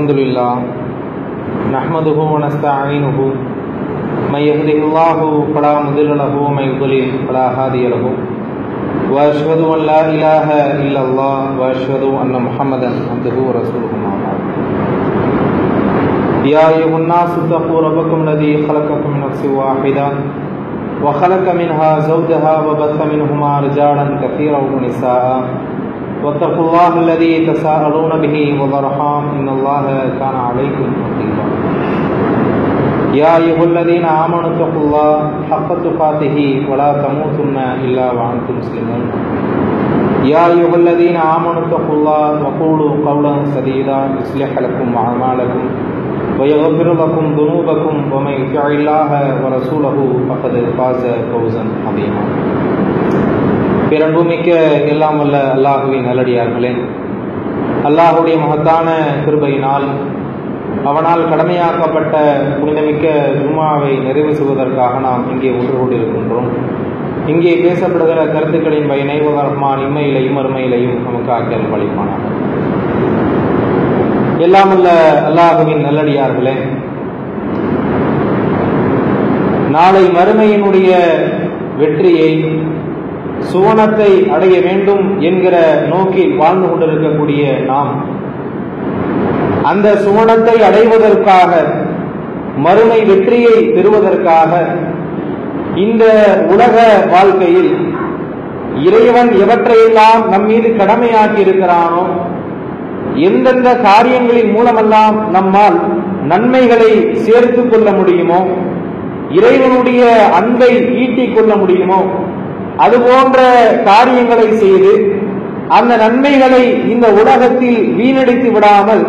الحمد لله نحمده ونستعينه. من يهده الله فلا مضل له ومن يضلل فلا هادي له. واشهد ان لا اله الا الله واشهد ان محمدا عبده ورسوله ما بعد. يا ايها الناس اتقوا ربكم الذي خلقكم من نفس واحده وخلق منها زوجها وبث منهما رجالا كثيرا ونساء. واتقوا الله الذي تساءلون به والارحام ان الله كان عليكم رقيبا. يا ايها الذين امنوا اتقوا الله حق تقاته ولا تموتن الا وانتم مسلمون. يا ايها الذين امنوا اتقوا الله وقولوا قولا سديدا يصلح لكم اعمالكم ويغفر لكم ذنوبكم ومن يطع الله ورسوله فقد فاز فوزا عظيما. பேரன்புமிக்க எல்லாம் அல்ல அல்லாஹுவின் நல்லடியார்களே. அல்லாஹுடைய மகத்தான கிருபையினால் அவனால் கடமையாக்கப்பட்ட புனிதமிக்க ஜும்மாவை நிறைவு செய்வதற்காக நாம் இங்கே ஒன்று கொண்டிருக்கின்றோம். இங்கே பேசப்படுகிற கருத்துக்களின் பயனை ரஹ்மான் இம்மையிலையும் அருமையிலையும் நமக்கு ஆக்கியல் வழிப்பானாக. எல்லாம் அல்ல அல்லாஹுவின் நல்லடியார்களே. நாளை மறுமையினுடைய வெற்றியை சுவனத்தை அடைய வேண்டும் என்கிற நோக்கில் வாழ்ந்து கொண்டிருக்கக்கூடிய நாம். அந்த சுவனத்தை அடைவதற்காக மறுமை வெற்றியை பெறுவதற்காக இந்த உலக வாழ்க்கையில் இறைவன் எவற்றையெல்லாம் நம் மீது கடமையாக்கி இருக்கிறானோ எந்தெந்த காரியங்களின் மூலமெல்லாம் நம்மால் நன்மைகளை சேர்த்து கொள்ள முடியுமோ இறைவனுடைய அன்பை ஈட்டிக் கொள்ள முடியுமோ அது போன்ற காரியங்களை செய்து அந்த நன்மைகளை இந்த உலகத்தில் வீணடித்து விடாமல்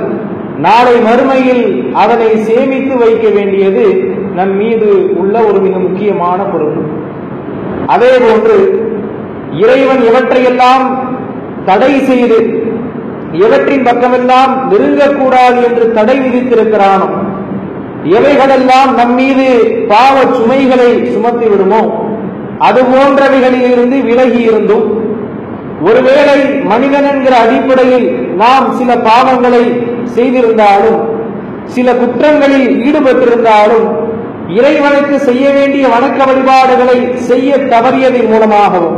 நாளை மறுமையில் அதனை சேமித்து வைக்க வேண்டியது நம் மீது உள்ள ஒரு மிக முக்கியமான பொறுப்பு அதே போன்று இறைவன் எவற்றையெல்லாம் தடை செய்து எவற்றின் பக்கமெல்லாம் நெருங்கக்கூடாது என்று தடை விதித்திருக்கிறானோ எவைகளெல்லாம் நம் மீது பாவ சுமைகளை சுமத்தி விடுமோ அது போன்றவைகளில் இருந்து விலகி இருந்தும் ஒருவேளை மனிதன் என்கிற அடிப்படையில் நாம் சில பாவங்களை செய்திருந்தாலும் சில குற்றங்களில் ஈடுபட்டிருந்தாலும் இறைவனுக்கு செய்ய வேண்டிய வணக்க வழிபாடுகளை செய்ய தவறியதன் மூலமாகவும்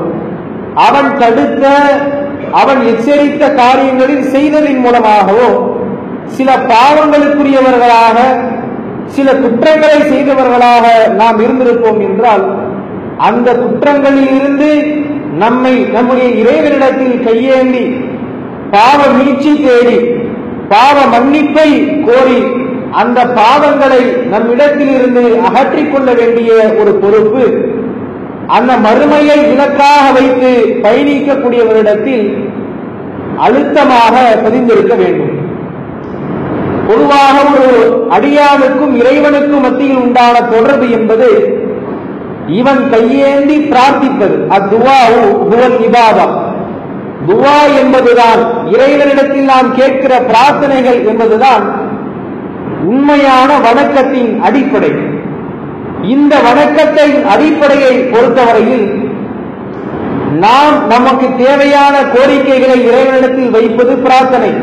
அவன் தடுத்த அவன் எச்சரித்த காரியங்களில் செய்ததின் மூலமாகவோ சில பாவங்களுக்குரியவர்களாக சில குற்றங்களை செய்தவர்களாக நாம் இருந்திருப்போம் என்றால் அந்த குற்றங்களில் இருந்து நம்மை நம்முடைய இறைவனிடத்தில் கையேந்தி பாவ மீட்சி தேடி பாவ மன்னிப்பை கோரி அந்த பாவங்களை நம்மிடத்தில் இருந்து அகற்றிக் கொள்ள வேண்டிய ஒரு பொறுப்பு அந்த மறுமையை இலக்காக வைத்து பயணிக்கக்கூடியவரிடத்தில் அழுத்தமாக பதிந்திருக்க வேண்டும். பொதுவாக ஒரு அடியானுக்கும் இறைவனுக்கும் மத்தியில் உண்டான தொடர்பு என்பது இவன் கையேந்தி பிரார்த்திப்பது. அத்துவாவுல் இபாதம் துவா என்பதுதான் இறைவனிடத்தில் நாம் கேட்கிற பிரார்த்தனைகள் என்பதுதான் உண்மையான வணக்கத்தின் அடிப்படை. இந்த வணக்கத்தின் அடிப்படையை பொறுத்தவரையில் நாம் நமக்கு தேவையான கோரிக்கைகளை இறைவனிடத்தில் வைப்பது பிரார்த்தனை.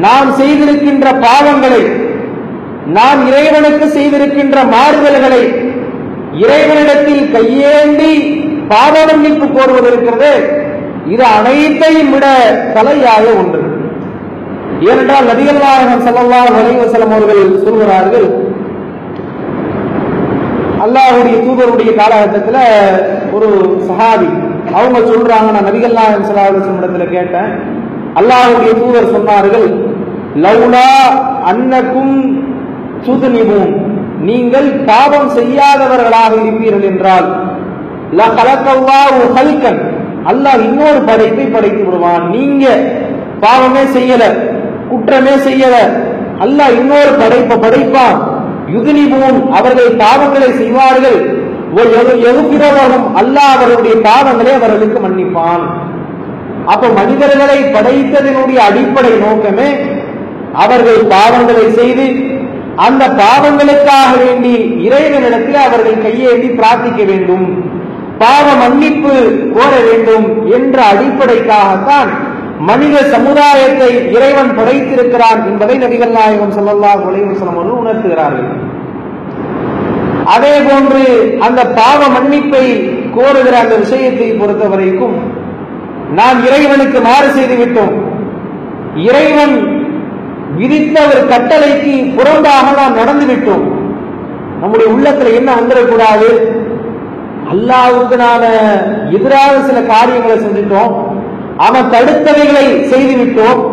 நாம் செய்திருக்கின்ற பாவங்களை நாம் இறைவனுக்கு செய்திருக்கின்ற மாறுதல்களை இறைவனிடத்தில் கையேந்தி பாவ மன்னிப்பு கோருவது இருக்கிறது. இது அனைத்தையும் விட தலையாக ஒன்று. ஏனென்றால் நபிகள் நாயகம் சல்லல்லா வலிவசலம் அவர்கள் சொல்கிறார்கள் அல்லாஹுடைய தூதருடைய காலகட்டத்தில் ஒரு சஹாபி அவங்க சொல்றாங்க நான் நபிகள் நாயகம் சல்லாஹம் இடத்துல கேட்டேன். அல்லாஹுடைய தூதர் சொன்னார்கள் லவுலா அன்னக்கும் சுதுனிபும் நீங்கள் பாவம் செய்யாதவர்களாக இருப்பீர்கள் என்றால் அல்லாஹ் இன்னொரு படைப்பை படைத்து விடுவான். நீங்க பாவமே செய்யல குற்றமே செய்யல அல்லாஹ் இன்னொரு படைப்பை படைப்பான். யுதுனிபும் அவர்கள் பாவங்களை செய்வார்கள். எகுப்பிரவரும் அல்லாஹ் அவர்களுடைய பாவங்களை அவர்களுக்கு மன்னிப்பான். அப்ப மனிதர்களை படைத்ததனுடைய அடிப்படை நோக்கமே அவர்கள் பாவங்களை செய்து அந்த பாவங்களுக்காக வேண்டி இறைவனிடத்தில் அவர்கள் கையேந்தி பிரார்த்திக்க வேண்டும். பாவ மன்னிப்பு கோர வேண்டும் என்ற அடிப்படைக்காகத்தான் மனித சமுதாயத்தை இறைவன் படைத்திருக்கிறான் என்பதை நபிகள் நாயகம் சொல்லல்லா உலகம் அவர்கள் உணர்த்துகிறார்கள். அதே போன்று அந்த பாவ மன்னிப்பை கோருகிற அந்த விஷயத்தை பொறுத்த வரைக்கும் நாம் இறைவனுக்கு மாறு செய்து விட்டோம் இறைவன் விதித்த ஒரு கட்டளைக்கு புறம்பாக நாம் நடந்து விட்டோம் நம்முடைய உள்ளத்துல என்ன வந்துடக்கூடாது அல்லாவுக்கு நாம எதிராக சில காரியங்களை செஞ்சுட்டோம். அவன் தடுத்தவைகளை செய்துவிட்டோம்.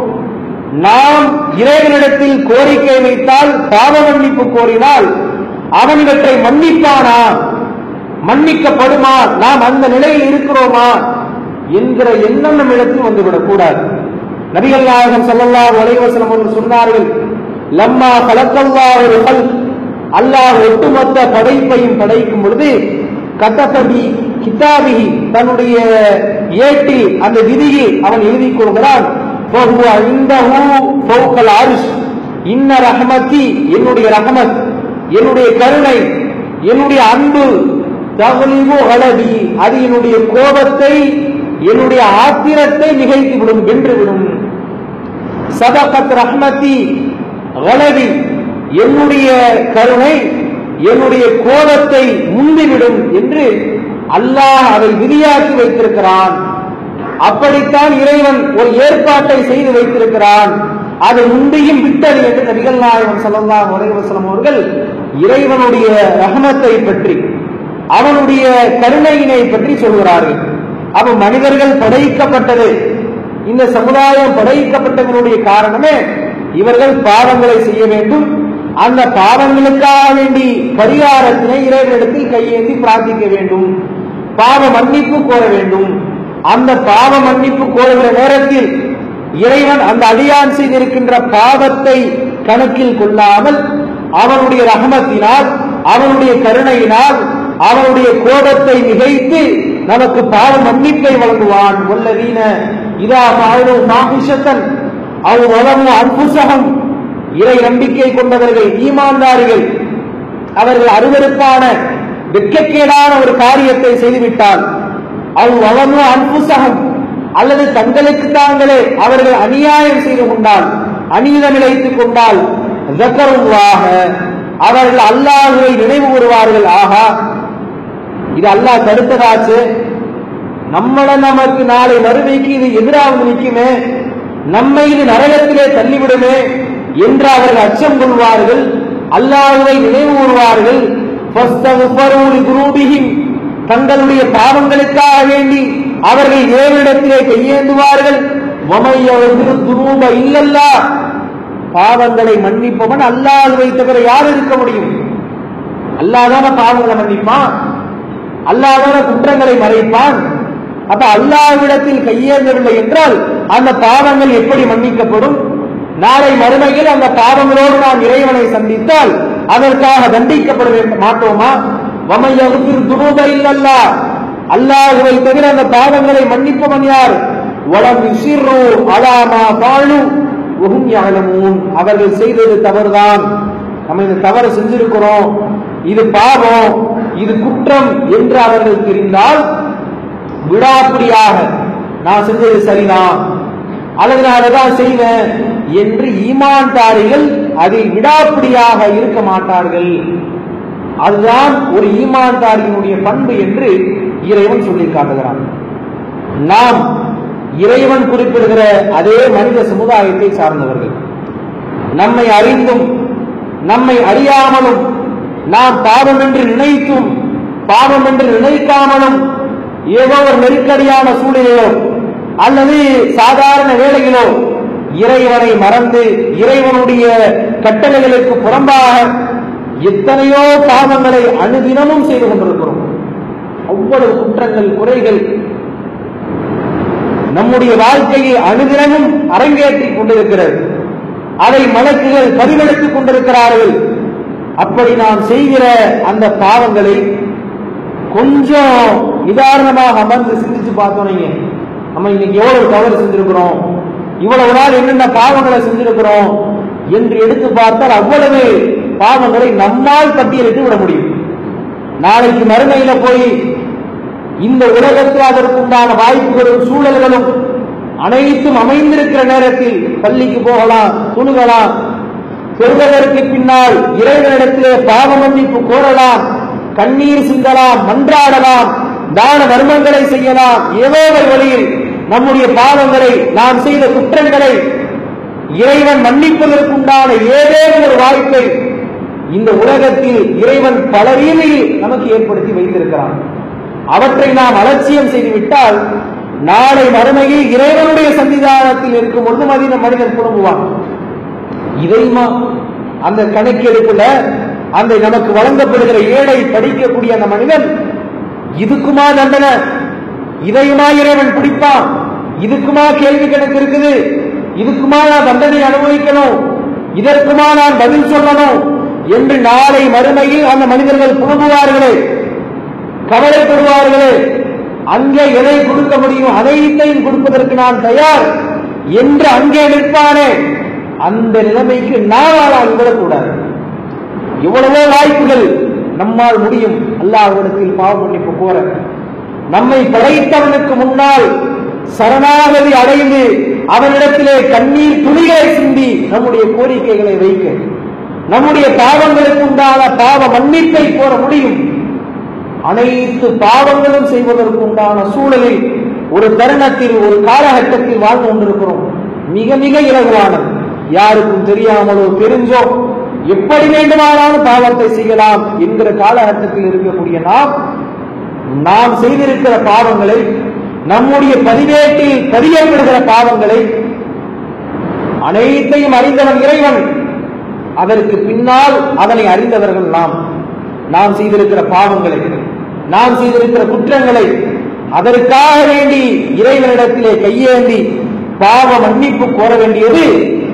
நாம் இறைவனிடத்தில் கோரிக்கை வைத்தால் பாவ மன்னிப்பு கோரினால் அவன் இவற்றை மன்னிப்பானா? மன்னிக்கப்படுமா? நாம் அந்த நிலையில் இருக்கிறோமா? என்கிற எண்ணம் நம்மிடத்தில் வந்துவிடக் கூடாது நபிகள் நாயகம் ஸல்லல்லாஹு அலைஹி வஸல்லம் அவர்கள் சொன்னார்கள் லம்மா கலக்கல்லாஹு ஹல்க் அல்லாஹ் ஒட்டுமொத்த படைப்பையும் படைக்கும் பொழுது கத்தபி கிதாபிஹி தன்னுடைய ஏட்டில் அந்த விதியை அவன் எழுதிக் கொள்கிறான். ஃபஹுவ இன்ன ரஹமதி என்னுடைய ரஹமத். என்னுடைய கருணை என்னுடைய அன்பு. தகுலிவு அழகி அது என்னுடைய கோபத்தை என்னுடைய ஆத்திரத்தை நிகழ்த்தி விடும் வென்று விடும் சதகத் ரஹ்மதி கலவி என்னுடைய கருணை என்னுடைய கோபத்தை முந்திவிடும் என்று அல்லாஹ் அதை விதியாக்கி வைத்திருக்கிறான். அப்படித்தான் இறைவன் ஒரு ஏற்பாட்டை செய்து வைத்திருக்கிறான். அது முந்தையும் விட்டது என்று நபிகள் நாயகம் ஸல்லல்லாஹு அலைஹி அவர்கள் இறைவனுடைய ரகமத்தை பற்றி அவனுடைய கருணையினை பற்றி சொல்கிறார்கள். அப்ப மனிதர்கள் படைக்கப்பட்டது. இந்த சமுதாயம் படைக்கப்பட்டதனுடைய காரணமே இவர்கள் பாவங்களை செய்ய வேண்டும். அந்த பாவங்களுக்காக வேண்டி பரிகாரத்தினை இறைவனிடத்தில் கையேந்தி பிரார்த்திக்க வேண்டும். பாவ மன்னிப்பு கோர வேண்டும். அந்த பாவ மன்னிப்பு கோருகிற நேரத்தில் இறைவன் அந்த அடியான் செய்திருக்கின்ற பாவத்தை கணக்கில் கொள்ளாமல் அவனுடைய ரகமத்தினால் அவனுடைய கருணையினால் அவனுடைய கோபத்தை மிகைத்து நமக்கு பாவ மன்னிப்பை வழங்குவான். வல்லவீன இதா மாவு மாபிஷத்தன் அவ் வளமு அன்புசகம் இறை நம்பிக்கை கொண்டவர்கள் ஈமான்தாரிகள். அவர்கள் அருவருப்பான வெட்கக்கேடான ஒரு காரியத்தை செய்துவிட்டால் அவ் வளர்ந்த அன்புசகம் அல்லது தங்களுக்கு தாங்களே அவர்கள் அநியாயம் செய்து கொண்டால் அநீதம் இழைத்துக் கொண்டால் அவர்கள் அல்லாஹுவை நினைவு கூறுவார்கள் ஆகா இது அல்லா தடுத்ததாச்சு நம்மளை நமக்கு நாளை மறுமைக்கு இது எதிராக நிற்குமே. நம்மை இது நரகத்திலே தள்ளிவிடுமே என்று அவர்கள் அச்சம் கொள்வார்கள். அல்லாஹுவை நினைவு கூறுவார்கள். தங்களுடைய பாவங்களுக்காக வேண்டி அவர்கள் ஏவிடத்திலே கையேந்துவார்கள். துரூப இல்லல்லா பாவங்களை மன்னிப்பவன் அல்லாஹுவை தவிர யார் இருக்க முடியும்? அல்லாதான பாவங்களை மன்னிப்பான். அல்லாதான குற்றங்களை மறைப்பான். அப்ப அல்லாவிடத்தில் கையேந்தவில்லை என்றால் அந்த பாவங்கள் எப்படி மன்னிக்கப்படும்? நாளை மறுமையில் அந்த பாவங்களோடு நாம் இறைவனை சந்தித்தால் அதற்காக தண்டிக்கப்பட மாட்டோமா? வமையகுப்பில் துருப இல்லல்லா அல்லாஹுவை தவிர அந்த பாவங்களை மன்னிப்பவன் யார்? வளம் சிறு அலாமா பாழு உகும் யாழமூன் அவர்கள் செய்தது தவறுதான். நம்ம இந்த தவறு செஞ்சிருக்கிறோம். இது பாவம். இது குற்றம் என்று அவர்கள் தெரிந்தால் விடாப்பிடியாக நான் செஞ்சது சரிதான் அல்லது நான் அதைதான் செய்வேன் என்று ஈமான்தாரிகள் அதில் விடாப்பிடியாக இருக்க மாட்டார்கள். அதுதான் ஒரு ஈமான்தாரியினுடைய பண்பு என்று இறைவன் சொல்லி காட்டுகிறான். நாம் இறைவன் குறிப்பிடுகிற அதே மனித சமுதாயத்தை சார்ந்தவர்கள். நம்மை அறிந்தும் நம்மை அறியாமலும் நாம் பாவம் என்று நினைத்தும் பாவம் என்று நினைக்காமலும் ஏதோ ஒரு நெருக்கடியான சூழ்நிலையோ அல்லது சாதாரண வேலையிலோ இறைவனை மறந்து இறைவனுடைய கட்டளைகளுக்கு புறம்பாக எத்தனையோ பாவங்களை அணுதினமும் செய்து கொண்டிருக்கிறோம். அவ்வளவு குற்றங்கள் குறைகள் நம்முடைய வாழ்க்கையை அனுதினமும் அரங்கேற்றிக் கொண்டிருக்கிறது. அதை மலக்குகள் பரிவெடுத்துக் கொண்டிருக்கிறார்கள். அப்படி நாம் செய்கிற அந்த பாவங்களை கொஞ்சம் நிதாரணமாக அமர்ந்து சிந்திச்சு பார்த்தோம் நீங்க. நம்ம இன்னைக்கு எவ்வளவு தவறு செஞ்சிருக்கிறோம்? இவ்வளவு நாள் என்னென்ன பாவங்களை செஞ்சிருக்கிறோம்? என்று எடுத்து பார்த்தால் அவ்வளவு பாவங்களை நம்மால் பட்டியலிட்டு விட முடியும். நாளைக்கு மறுமையில போய் இந்த உலகத்தில் அதற்குண்டான வாய்ப்புகளும் சூழல்களும் அனைத்தும் அமைந்திருக்கிற நேரத்தில் பள்ளிக்கு போகலாம் துணுகலாம் பெறுவதற்கு பின்னால் இறைவனிடத்திலே பாவ மன்னிப்பு கோரலாம் கண்ணீர் சிந்தலாம் மன்றாடலாம் தான தர்மங்களை செய்யலாம். ஏதோ ஒரு வழியில் நம்முடைய பாவங்களை நாம் செய்த குற்றங்களை இறைவன் மன்னிப்பதற்குண்டான ஏதேனும் ஒரு வாய்ப்பை இந்த உலகத்தில் இறைவன் பல ரீதியில் நமக்கு ஏற்படுத்தி வைத்திருக்கிறான். அவற்றை நாம் அலட்சியம் செய்துவிட்டால் நாளை மறுமையில் இறைவனுடைய சன்னிதானத்தில் இருக்கும் பொழுது மனித மனிதன் புலம்புவான் இதையுமா அந்த கணக்கெடுப்புல அந்த நமக்கு வழங்கப்படுகிற ஏழை படிக்கக்கூடிய அந்த மனிதன் இதுக்குமா தண்டனை? இதையுமா இறைவன் பிடிப்பான்? இதுக்குமா கேள்வி கணக்கு இருக்குது? இதுக்குமா நான் தண்டனை அனுபவிக்கணும்? இதற்குமா நான் பதில் சொல்லணும்? என்று நாளை மறுமையில் அந்த மனிதர்கள் புலம்புவார்களே கவலைப்படுவார்களே. அங்கே எதை கொடுக்க முடியும்? அனைத்தையும் கொடுப்பதற்கு நான் தயார். என்று அங்கே நிற்பானே. அந்த நிலைமைக்கு நாம் விடக்கூடாது எவ்வளவோ வாய்ப்புகள் நம்மால் முடியும். அல்லாஹிடத்தில் பாவ மன்னிப்பு கோர நம்மை படைத்தவனுக்கு முன்னால் சரணாகதி அடைந்து அவனிடத்திலே கண்ணீர் துணிகளை சிந்தி நம்முடைய கோரிக்கைகளை வைக்க. நம்முடைய பாவங்களுக்கு உண்டான பாவ மன்னிப்பை கோர முடியும். அனைத்து பாவங்களும் செய்வதற்கு உண்டான சூழலில் ஒரு தருணத்தில் ஒரு காலகட்டத்தில் வாழ்ந்து கொண்டிருக்கிறோம். மிக மிக இலகுவானது. யாருக்கும் தெரியாமலோ தெரிஞ்சோ எப்படி வேண்டுமானாலும் பாவத்தை செய்யலாம் என்கிற காலகட்டத்தில் இருக்கக்கூடிய நாம் நாம் செய்திருக்கிற பாவங்களை நம்முடைய பதிவேட்டில் பதியப்படுகிற பாவங்களை அனைத்தையும் அறிந்தவன் இறைவன். அதற்கு பின்னால் அதனை அறிந்தவர்கள் நாம். நாம் செய்திருக்கிற பாவங்களை நாம் செய்திருக்கிற குற்றங்களை அதற்காக வேண்டி இறைவனிடத்திலே கையேந்தி பாவ மன்னிப்பு கோர வேண்டியது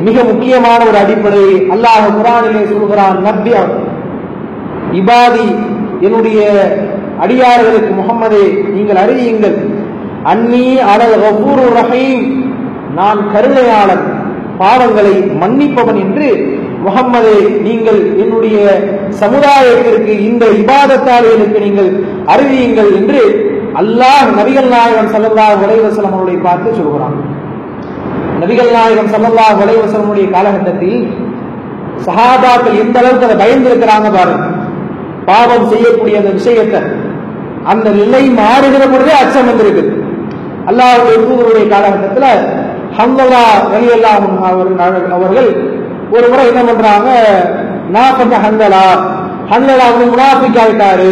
மிக முக்கியமான ஒரு அடிப்படை அல்லாஹ் குரானிலே சொல்கிறான் நப்பியா இபாதி என்னுடைய அடியார்களுக்கு முகம்மதே நீங்கள் அறியுங்கள் அன்னி அலல் கஃபூரு ரஹீம். நான் கருணையாளன் பாவங்களை மன்னிப்பவன் என்று முகம்மதே நீங்கள் என்னுடைய சமுதாயத்திற்கு இந்த இபாதத்தால் எனக்கு நீங்கள் அறிவியுங்கள் என்று அல்லாஹ் நபிகள் நாயகன் சல்லல்லாஹு அலைஹி அவர்களை பார்த்து சொல்கிறான். நபிகள் நாயகம் சல்லல்லாஹு உலகவசனுடைய காலகட்டத்தில் சகாபாக்கள் எந்த அளவுக்கு அதை பயந்து இருக்கிறாங்க பாருங்க. பாவம் செய்யக்கூடிய அந்த விஷயத்தை. அந்த நிலை மாறுகிற பொழுதே அச்சம் வந்திருக்கு. அல்லாஹ் தூதருடைய காலகட்டத்தில் ஹம்லா ரலியல்லா அவர்கள் ஒரு முறை என்ன பண்றாங்க நான் கொஞ்சம் ஹந்தலா ஹந்தலா வந்து முனாஃபிக் ஆயிட்டாரு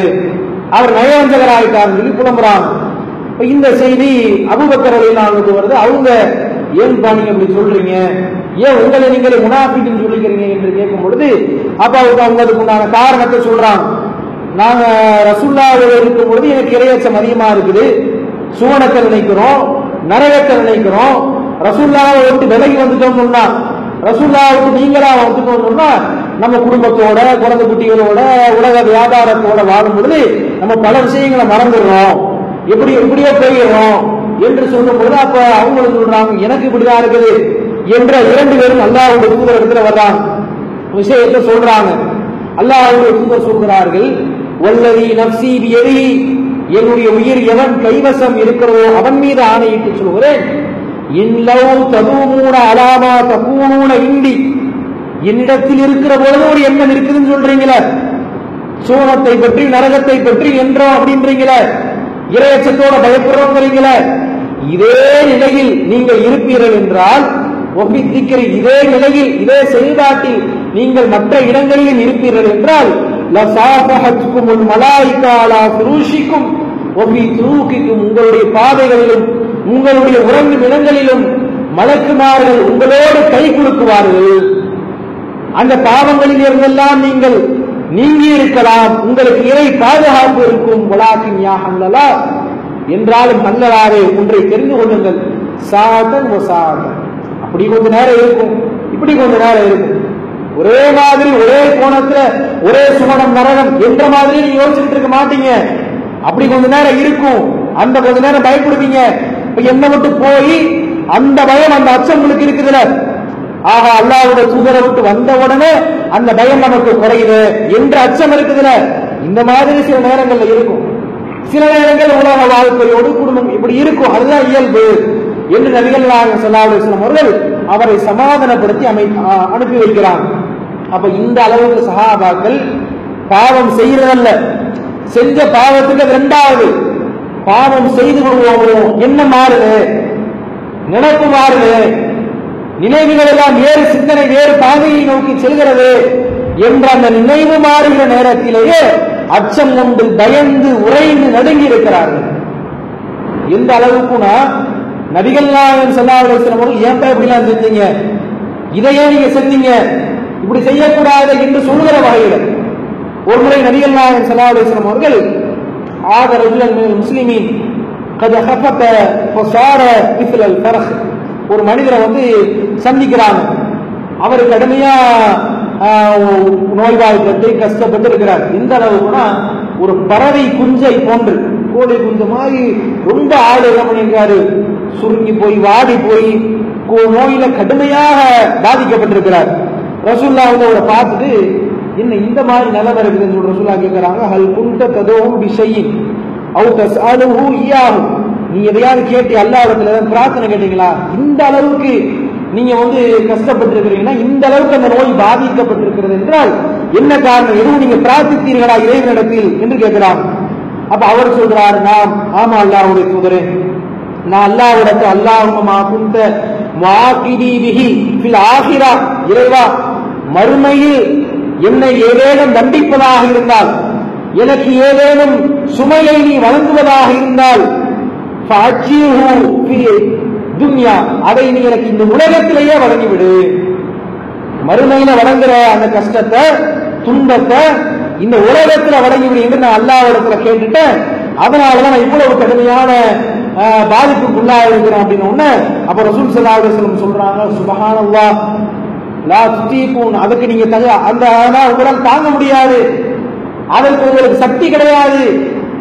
அவர் நயவஞ்சகர் ஆயிட்டாருன்னு சொல்லி புலம்புறாங்க. இந்த செய்தி அபுபக்கர் அலிலானுக்கு வருது. அவங்க ஏன்பா நீங்க இப்படி சொல்றீங்க? ஏன் உங்களை நீங்களே முனாஃபிக்னு சொல்லிக்கிறீங்க என்று கேட்கும் பொழுது அப்ப அவங்க அவங்க அதுக்கு உண்டான காரணத்தை சொல்றாங்க. நாங்க ரசுல்லாவில் இருக்கும் பொழுது எனக்கு இரையச்சம் அதிகமா இருக்குது. சுவனத்தை நினைக்கிறோம் நரகத்தை நினைக்கிறோம். ரசுல்லாவை விட்டு விலகி வந்துட்டோம்னா ரசுல்லாவுக்கு நீங்களா வந்துட்டோம்னா நம்ம குடும்பத்தோட குழந்தை குட்டிகளோட உலக வியாபாரத்தோட வாழும் பொழுது நம்ம பல விஷயங்களை மறந்துடுறோம். எப்படி எப்படியோ போயிடுறோம். என்று சொல்லும் பொழுது அப்ப அவங்களும் சொல்றாங்க எனக்கு இப்படிதான் இருக்குது என்ற இரண்டு பேரும் அல்லாஹ்வுடைய தூதர் இடத்துல வர்றாங்க. விஷயத்தை சொல்றாங்க. அல்லாஹுடைய தூதர் சொல்கிறார்கள் வல்லவி நப்சி எரி என்னுடைய உயிர் எவன் கைவசம் இருக்கிறதோ அவன் மீது ஆணையிட்டு சொல்கிறேன் இன்னலவு ததுமூன அலாமா தகூன இண்டி என்னிடத்தில் இருக்கிற பொழுது ஒரு எண்ணம் இருக்குதுன்னு சொல்றீங்களே. சோனத்தை பற்றி நரகத்தை பற்றி என்றோம் அப்படின்றீங்களே. இரையச்சத்தோட பயப்படுறோங்கிறீங்களே இதே நிலையில் நீங்கள் இருப்பீர்கள் என்றால் ஒப்பித்திக்கிற இதே நிலையில் இதே செயல்பாட்டில் நீங்கள் மற்ற இடங்களிலும் இருப்பீர்கள் என்றால் உங்களுடைய பாதைகளிலும் உங்களுடைய உறங்கும் இடங்களிலும் மலக்குமார்கள் உங்களோடு கை கொடுக்குவார்கள். அந்த பாவங்களில் இருந்தெல்லாம் நீங்கள் நீங்கி இருக்கலாம் உங்களுக்கு இறை பாதுகாப்பு இருக்கும். வலாக்கின் யாகல்லலா என்றாலும் நல்லதாவே ஒன்றை தெரிந்து கொள்ளுங்கள். சாதன் சாதன் அப்படி கொஞ்ச நேரம் இருக்கும். இப்படி கொஞ்ச நேரம் இருக்கும். ஒரே மாதிரி ஒரே கோணத்துல ஒரே சுமணம் நரகம் என்ற மாதிரி நீங்க யோசிச்சுட்டு இருக்க மாட்டீங்க. அப்படி கொஞ்ச நேரம் இருக்கும். அந்த கொஞ்ச நேரம் பயப்படுவீங்க. இப்ப என்ன மட்டும் போய் அந்த பயம் அந்த அச்சம் உங்களுக்கு இருக்குதுல? ஆஹா அல்லாவோட தூதரை விட்டு வந்த உடனே அந்த பயம் நமக்கு குறையுது என்ற அச்சம் இருக்குதுல? இந்த மாதிரி சில நேரங்கள்ல இருக்கும். சில நேரங்கள் உலக வாழ்க்கையோடு குடும்பம் இப்படி இருக்கும். அதுதான் இயல்பு என்று நபிகள் நாயகம் ஸல்லல்லாஹு அலைஹி அவர்கள் அவரை சமாதானப்படுத்தி அமை அனுப்பி வைக்கிறார். அப்ப இந்த அளவுக்கு சகாபாக்கள் பாவம் செய்யறதல்ல செஞ்ச பாவத்துக்கு ரெண்டாவது. பாவம் செய்து கொள்வோம்? என்ன மாறுது. நினைப்பு மாறுது. நினைவுகள் எல்லாம் வேறு சிந்தனை வேறு பாதையை நோக்கி செல்கிறது என்ற அந்த நினைவு மாறுகிற நேரத்திலேயே அச்சம் கொண்டு பயந்து உறைந்து நடுங்கி இருக்கிறார்கள். எந்த அளவுக்குனா நபிகள் நாயகன் சொல்லாத சில ஏன் ஏன்பா இப்படிலாம் செஞ்சீங்க? இதையே நீங்க செஞ்சீங்க. இப்படி செய்யக்கூடாது என்று சொல்லுகிற வகையில். ஒரு முறை நபிகள் நாயகம் சொல்லாத அவர்கள் ஆதரவு முஸ்லிமின் ஒரு மனிதரை வந்து சந்திக்கிறாங்க. அவருக்கு கடுமையா நோய்வாய்ப்பட்டு கஷ்டப்பட்டு இருக்கிறார் எந்த அளவுக்குனா ஒரு பறவை குஞ்சை போன்று கோழி குஞ்சு மாதிரி ரொம்ப ஆடு என்ன பண்ணியிருக்காரு சுருங்கி போய் வாடி போய் கோ- நோயில கடுமையாக பாதிக்கப்பட்டிருக்கிறார். ரசூல்லா வந்து அவரை பார்த்துட்டு என்ன இந்த மாதிரி நிலவரம் இருக்குதுன்னு சொல்லி ரசூல்லா கேட்கிறாங்க. ஹல் குண்ட ததோம் பிஷையின் அவு தஸ்அலுஹு ஈயாகும் நீ எதையாவது கேட்டு அல்லாஹ்விடத்துல இடத்துல பிரார்த்தனை கேட்டீங்களா? இந்த அளவுக்கு நீங்க வந்து கஷ்டப்பட்டிருக்கிறீங்கன்னா இந்த அளவுக்கு அந்த நோய் பாதிக்கப்பட்டிருக்கிறது என்றால் என்ன காரணம்? எதுவும் நீங்க பிரார்த்தித்தீர்களா இறைவனிடத்தில் என்று கேட்கிறார் அப்ப அவர் சொல்றாரு நாம் ஆமா அல்லாவுடைய தூதரே. நான் அல்லாவிடத்து அல்லாஹுமா குந்த வாக்கிடி விஹி ஃபில் ஆகிரா. இறைவா மறுமையில் என்னை ஏதேனும் தண்டிப்பதாக இருந்தால் எனக்கு ஏதேனும் சுமையை நீ வழங்குவதாக இருந்தால் துன்யா அதை நீ எனக்கு இந்த உலகத்திலேயே வழங்கிவிடு. மறுமையில வழங்குற அந்த கஷ்டத்தை துன்பத்தை இந்த உலகத்துல வழங்கிவிடு என்று நான் அல்லாஹ்விடத்துல கேட்டுட்டேன். அதனாலதான் நான் இவ்வளவு கடுமையான ஆஹ், பாதிப்புக்குள்ளா இருக்கிறேன் அப்படின்னு உடனே அப்ப ரசூல் ஸல்லல்லாஹு சொல்றாங்க சுபகானல்லா லா துதீகூன் அதுக்கு நீங்க தக அந்த உங்களால் தாங்க முடியாது. அதற்கு உங்களுக்கு சக்தி கிடையாது.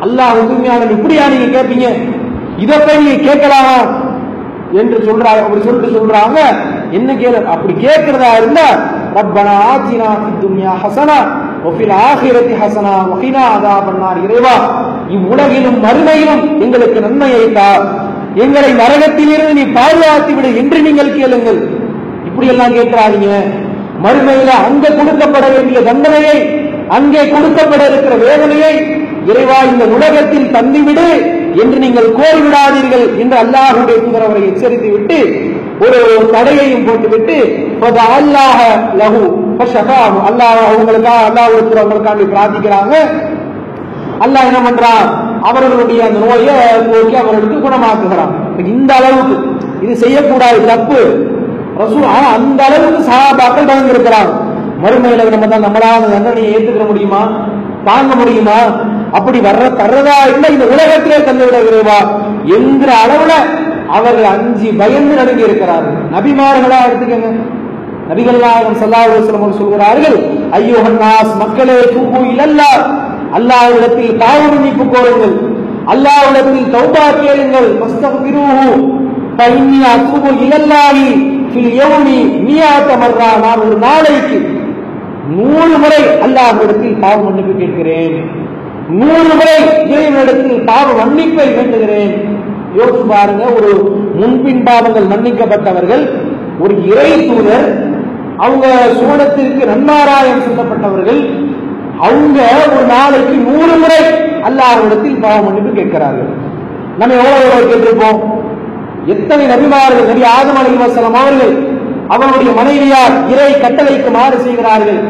அல்லாஹ் உண்மையான இப்படியா நீங்க கேட்பீங்க இதை போய் நீங்க கேட்கலாமா? என்று சொல்றாங்க அப்படி சொல்லிட்டு சொல்றாங்க. என்ன கேளு அப்படி கேட்கிறதா இருந்தா ரப்பனா ஆத்தினா துன்யா ஹசனா வஃபில் ஆகிரத்தி ஹசனா வகினா அதா பண்ணார் இறைவா. இவ்வுலகிலும் மறுமையிலும் எங்களுக்கு நன்மையை தா எங்களை நரகத்திலிருந்து நீ பாதுகாத்து விடு என்று நீங்கள் கேளுங்கள். இப்படி எல்லாம் கேட்கிறாதீங்க. மறுமையில அங்க கொடுக்கப்பட வேண்டிய தண்டனையை அங்கே கொடுக்கப்பட இருக்கிற வேதனையை இறைவா இந்த உலகத்தில் தந்துவிடு. என்று நீங்கள் கோரிவிடாதீர்கள் என்று அல்லாஹுடைய தூதர் அவரை எச்சரித்து விட்டு ஒரு தடையையும் போட்டுவிட்டு அல்லாஹ லகு அல்லாஹ் அவங்களுக்காக அல்லாஹ் அவங்களுக்காண்டி பிரார்த்திக்கிறாங்க. அல்லாஹ் என்ன பண்றான் அவர்களுடைய அந்த நோயை போக்கி அவர்களுக்கு குணமாக்குகிறான். இந்த அளவுக்கு இது செய்யக்கூடாது தப்பு. ஆனா அந்த அளவுக்கு சகாபாக்கள் பயந்து இருக்கிறாங்க மறுமையில நம்ம தான் நம்மளால அந்த தண்டனையை ஏத்துக்க முடியுமா? தாங்க முடியுமா? அப்படி வர்ற தர்றதா இல்லை இந்த உலகத்திலே தந்துவிட விரைவா என்கிற அளவுல அவர்கள் அஞ்சு பயந்து நடுங்கி இருக்கிறார்கள். நபிமார்களா எடுத்துக்கங்க. நபிகள் நாயகம் சொல்கிறார்கள் ஐயோ நாஸ் மக்களே தூபு இல்லல்லா அல்லாஹ்விடத்தில் தாவு மன்னிப்பு கோருங்கள். அல்லாஹ்விடத்தில் தௌபா கேளுங்கள். மஸ்தக்பிருஹு ஃபஇன்னி அத்தூபு இலல்லாஹி ஃபில் யௌமி மியாத மர்ரா. நான் ஒரு நாளைக்கு நூறு முறை அல்லாஹ்விடத்தில் பாவ மன்னிப்பு கேட்கிறேன். நூறு முறை இறைவனிடத்தில் பாவ மன்னிப்பை வேண்டுகிறேன். யோசிச்சு பாருங்க ஒரு முன்பின் பாவங்கள் மன்னிக்கப்பட்டவர்கள் ஒரு இறை தூதர் அவங்க சூழத்திற்கு நன்மாராயம் சொல்லப்பட்டவர்கள் அவங்க ஒரு நாளைக்கு நூறு முறை அல்லாஹ்விடத்தில் பாவ மன்னிப்பு கேட்கிறார்கள். நம்ம எவ்வளவு கேட்டிருப்போம்? எத்தனை நபிமார்கள் நபி ஆதம் அலி வசலம் அவர்கள் அவனுடைய மனைவியார் இறை கட்டளைக்கு மாறு செய்கிறார்கள்.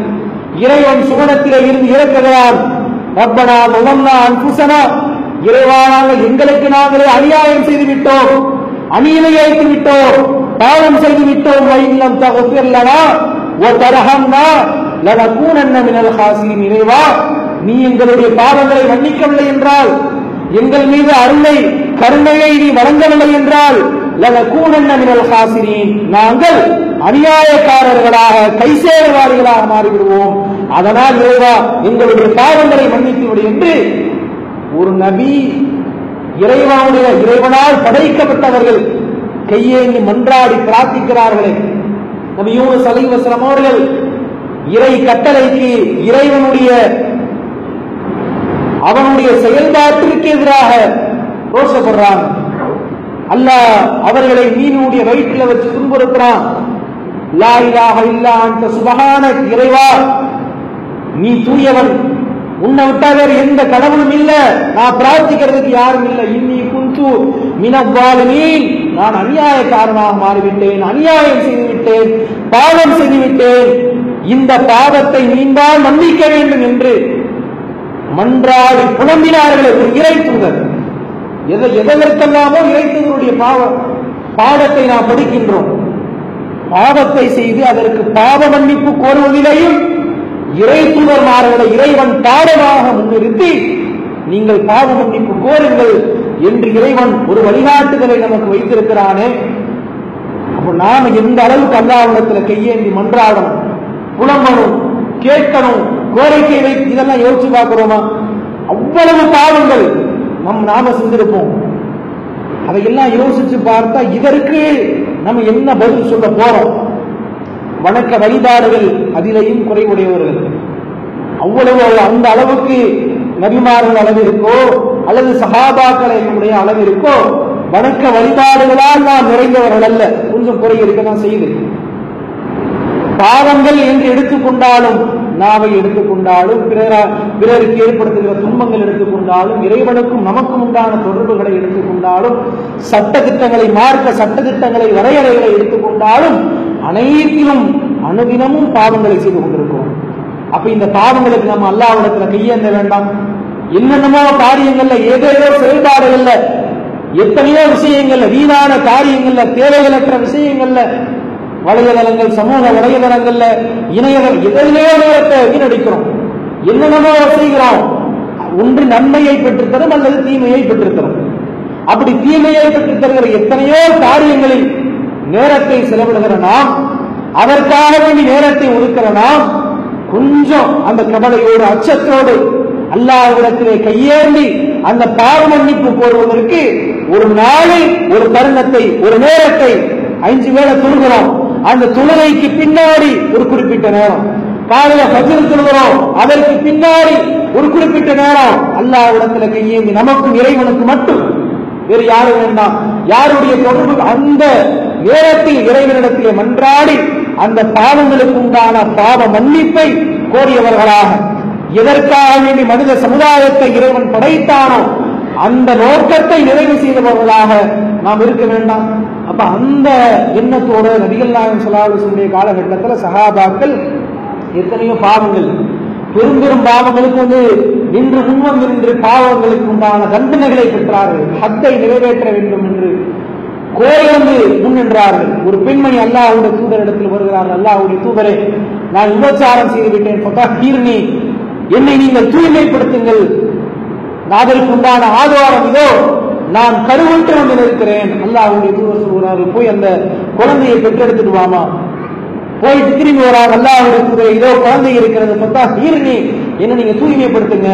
இறைவன் சுகணத்திலே இருந்து இறக்குகிறான். ரப்பனா முகம்னா அன்புசனா. இறைவா நாங்கள் எங்களுக்கு நாங்களே அநியாயம் செய்து விட்டோம் அநீதி வைத்து விட்டோம் பாவம் செய்து விட்டோம் இல்லம் தகஃபிர்லனா ஓ தரஹம்னா லனகூனன்ன மினல் ஹாசிரின் இறைவா. நீ எங்களுடைய பாவங்களை மன்னிக்கவில்லை என்றால் எங்கள் மீது அருளை கருணையை நீ வழங்கவில்லை என்றால் லனகூனன்ன மினல் ஹாசிரின். நாங்கள் அநியாயக்காரர்களாக கைசேரவாதிகளாக மாறிவிடுவோம். அதனால் இறைவா எங்களுடைய பாவங்களை மன்னித்து விடு என்று ஒரு நபி இறைவாவுடைய இறைவனால் படைக்கப்பட்டவர்கள் கையேங்கி மன்றாடி பிரார்த்திக்கிறார்களே. நபி யூனுஸ் அலைவசலம் அவர்கள் இறை கட்டளைக்கு இறைவனுடைய அவனுடைய செயல்பாட்டிற்கு எதிராக ரோஷப்படுறாங்க அல்லாஹ் அவர்களை மீனுடைய வயிற்றில் வச்சு துன்புறுத்துறான். லா இல்லா அந்த சுபஹான இறைவா. நீ தூயவன். உன்னை விட்டா வேற எந்த கடவுளும் இல்ல. நான் பிரார்த்திக்கிறதுக்கு யாரும் இல்ல. இன்னி குந்து மினவாலினீன் நான் அநியாயக்காரனாக மாறிவிட்டேன். அநியாயம் செய்துவிட்டேன். பாவம் செய்துவிட்டேன். இந்த பாவத்தை நீண்டால் மன்னிக்க வேண்டும் என்று மன்றாடி புலம்பினார்களே ஒரு இறை தூதர். எதை எதற்கெல்லாமோ இறை தூதருடைய பாவ பாடத்தை நாம் படிக்கின்றோம். பாவத்தை செய்து அதற்கு பாவ மன்னிப்பு கோருவதிலேயும் இறை தூதர்மார்களை இறைவன் பாடமாக முன்னிறுத்தி நீங்கள் பாவ மன்னிப்பு கோருங்கள் என்று இறைவன் ஒரு வழிகாட்டுதலை நமக்கு வைத்திருக்கிறானே. அப்ப நாம எந்த அளவுக்கு அல்லாவிடத்துல கையேந்தி மன்றாடணும் புலம்பணும் கேட்கணும் கோரிக்கை வைத்து இதெல்லாம் யோசிச்சு பார்க்கிறோமா? அவ்வளவு பாவங்கள் நம் நாம செஞ்சிருப்போம். அதையெல்லாம் யோசிச்சு பார்த்தா இதற்கு நம்ம என்ன பதில் சொல்ல போறோம்? வணக்க வழிபாடுகள் அதிலையும் குறைவுடையவர்கள். அவ்வளவு அந்த அளவுக்கு நபிமார்கள் அளவு இருக்கோ அல்லது சகாபாக்களுடைய அளவு இருக்கோ வணக்க வழிபாடுகளால் நாம் நிறைந்தவர்கள் அல்ல. கொஞ்சம் குறை இருக்கதான் செய்யுது பாவங்கள் என்று எடுத்துக்கொண்டாலும் நாவை எடுத்துக்கொண்டாலும் பிறரா- பிறருக்கு ஏற்படுத்துகிற துன்பங்கள் எடுத்துக்கொண்டாலும் இறைவனுக்கும் நமக்கும் உண்டான தொடர்புகளை எடுத்துக்கொண்டாலும் சட்ட திட்டங்களை மார்க்க சட்ட திட்டங்களை வரையறைகளை எடுத்துக்கொண்டாலும் அனைத்திலும் அனுதினமும் பாவங்களை செய்து கொண்டிருக்கிறோம். அப்ப இந்த பாவங்களுக்கு நம்ம அல்லாவிடத்துல கையேந்த வேண்டாம். என்னென்னமோ காரியங்கள்ல ஏதேதோ செயல்பாடுகள்ல எத்தனையோ விஷயங்கள்ல வீணான காரியங்கள்ல தேவைகளற்ற விஷயங்கள்ல வலைதளங்கள் சமூக வலைதளங்கள்ல இணையதளம் எதிலேயோ நேரத்தை வீணடிக்கிறோம். என்னென்னமோ செய்கிறோம். ஒன்று நன்மையை பெற்றுத்தரும் அல்லது தீமையை பெற்றுத்தரும். அப்படி தீமையை பெற்றுத் தருகிற எத்தனையோ காரியங்களில் நேரத்தை செலவிடுகிற நாம் அதற்காக வேண்டி நேரத்தை ஒதுக்கிற நாம் கொஞ்சம் அந்த கவலையோடு அச்சத்தோடு அல்லாஹ்விடத்திலே கையேந்தி அந்த பாவ மன்னிப்பு கோருவதற்கு ஒரு நாளில் ஒரு தருணத்தை ஒரு நேரத்தை அஞ்சு வேளை தொழுகிறோம். அந்த தொழுகைக்கு பின்னாடி ஒரு குறிப்பிட்ட நேரம். காலையில பஜ்ர் தொழுகிறோம் அதற்கு பின்னாடி ஒரு குறிப்பிட்ட நேரம். அல்லாஹ்விடத்துல கையேந்தி நமக்கும் இறைவனுக்கு மட்டும். வேறு யாரும் வேண்டாம் யாருடைய தொடர்பு அந்த நேரத்தில் இறைவனிடத்திலே மன்றாடி அந்த பாவங்களுக்கு உண்டான பாவ மன்னிப்பை கோரியவர்களாக எதற்காக வேண்டி மனித சமுதாயத்தை இறைவன் படைத்தானோ அந்த நோக்கத்தை நிறைவு செய்தவர்களாக நாம் இருக்க வேண்டாம். அப்ப அந்த எண்ணத்தோடு நபிகள் நாயகம் சலாஹுடைய காலகட்டத்தில் சகாபாக்கள் எத்தனையோ பாவங்கள் பெரும் பெரும் பாவங்களுக்கு வந்து நின்று முன்வம் நின்று பாவங்களுக்கு உண்டான தண்டனைகளை பெற்றார்கள். ஹத்தை நிறைவேற்ற வேண்டும் என்று கோயிலிருந்து முன்னின்றார்கள் ஒரு பெண்மணி அல்லாஹ்வுடைய தூதரிடத்தில் வருகிறார்கள் அல்லாஹுடைய தூதரே நான் விபச்சாரம் செய்துவிட்டேன். விட்டேன் ஃபதஹீர்னி என்னை நீங்கள் தூய்மைப்படுத்துங்கள். அதற்கு உண்டான ஆதாரம் இதோ நான் கருவுற்று வந்து நிற்கிறேன் அல்லாஹ்வுடைய தூதர் சொல்கிறார்கள் போய் அந்த குழந்தையை பெற்றெடுத்துட்டு வாமா. போயிட்டு திரும்பி வரா அல்ல அவங்களுக்கு இதோ குழந்தை இருக்கிறது சொத்தா சீரணி என்ன நீங்க தூய்மைப்படுத்துங்க.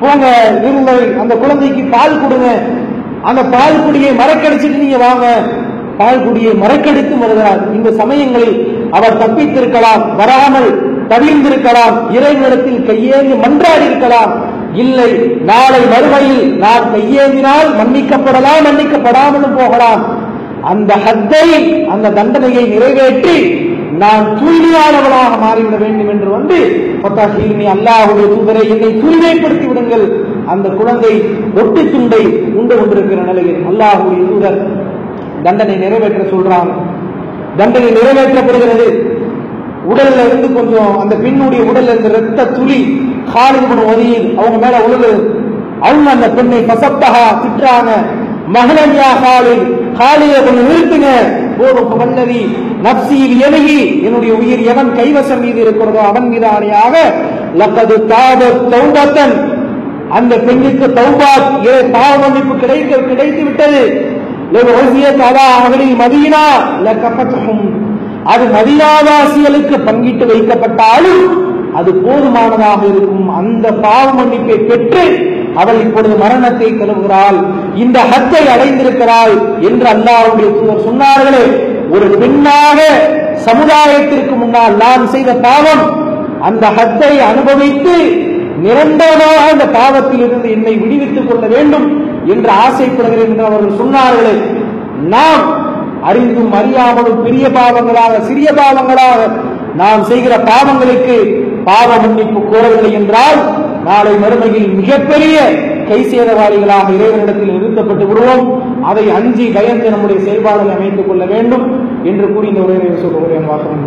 போங்க இருங்கள் அந்த குழந்தைக்கு பால் கொடுங்க. அந்த பால் குடியை மறக்கடிச்சிட்டு நீங்க வாங்க. பால் குடியை மறக்கடித்து வருகிறார். இந்த சமயங்களில் அவர் தப்பித்திருக்கலாம் வராமல் தவிழ்ந்திருக்கலாம் இறைவனிடத்தில் கையேறி மன்றாடி இருக்கலாம் இல்லை நாளை மறுமையில் நான் கையேந்தினால் மன்னிக்கப்படலாம் மன்னிக்கப்படாமலும் போகலாம். அந்த ஹத்தை அந்த தண்டனையை நிறைவேற்றி நான் தூய்மையானவளாக மாறிவிட வேண்டும் என்று வந்து பத்தாஹீர்னி அல்லாஹுடைய தூதரை என்னை தூய்மைப்படுத்தி விடுங்கள். அந்த குழந்தை ஒட்டு துண்டை உண்டு கொண்டிருக்கிற நிலையில் அல்லாஹுடைய தூதர் தண்டனை நிறைவேற்ற சொல்றான். தண்டனை நிறைவேற்றப்படுகிறது. உடல்ல இருந்து கொஞ்சம் அந்த பெண்ணுடைய உடல்ல இருந்து ரத்த துளி காலிபன் ஒதியில் அவங்க மேல உழுது. அவங்க அந்த பெண்ணை பசப்தகா திட்டுறாங்க. மகனன்யா காலில் காலியை கொஞ்சம் நிறுத்துங்க. போதும். வல்லவி நப்சியில் எலகி என்னுடைய உயிர் எவன் கைவசம் மீது இருக்கிறதோ அவன் மீது ஆணையாக லக்கது தாத தௌபத்தன். அந்த பெண்ணுக்கு தௌபாத் இறை பாவ கிடைக்க கிடைத்து விட்டது அவர்களில் மதீனா லக்கப்பட்டகும் அது மதினாவாசிகளுக்கு பங்கிட்டு வைக்கப்பட்டாலும் அது போதுமானதாக இருக்கும். அந்த பாவ மன்னிப்பை பெற்று அவள் இப்பொழுது மரணத்தை தழுவுகிறாள் இந்த ஹத்தை அடைந்திருக்கிறாள் என்று அல்லாவுடைய தூதர் சொன்னார்களே ஒரு பெண்ணாக சமுதாயத்திற்கு முன்னால் நாம் செய்த பாவம் அந்த ஹத்தை அனுபவித்து நிரந்தரமாக அந்த பாவத்தில் இருந்து என்னை விடுவித்துக் கொள்ள வேண்டும் என்று ஆசைப்படுகிறேன் என்று அவர்கள் சொன்னார்களே. நாம் அறிந்தும் அறியாமலும் பெரிய பாவங்களாக சிறிய பாவங்களாக நாம் செய்கிற பாவங்களுக்கு பாவ மன்னிப்பு கோரவில்லை என்றால் நாளை மறுமையில் மிகப்பெரிய கை சேதவாளிகளாக இறைவனிடத்தில் நிறுத்தப்பட்டு விடுவோம். அதை அஞ்சி பயந்து நம்முடைய செயல்பாடுகளை அமைத்துக் கொள்ள வேண்டும் என்று கூறி இந்த உரையை சொல்லுகிறேன் வாசகம்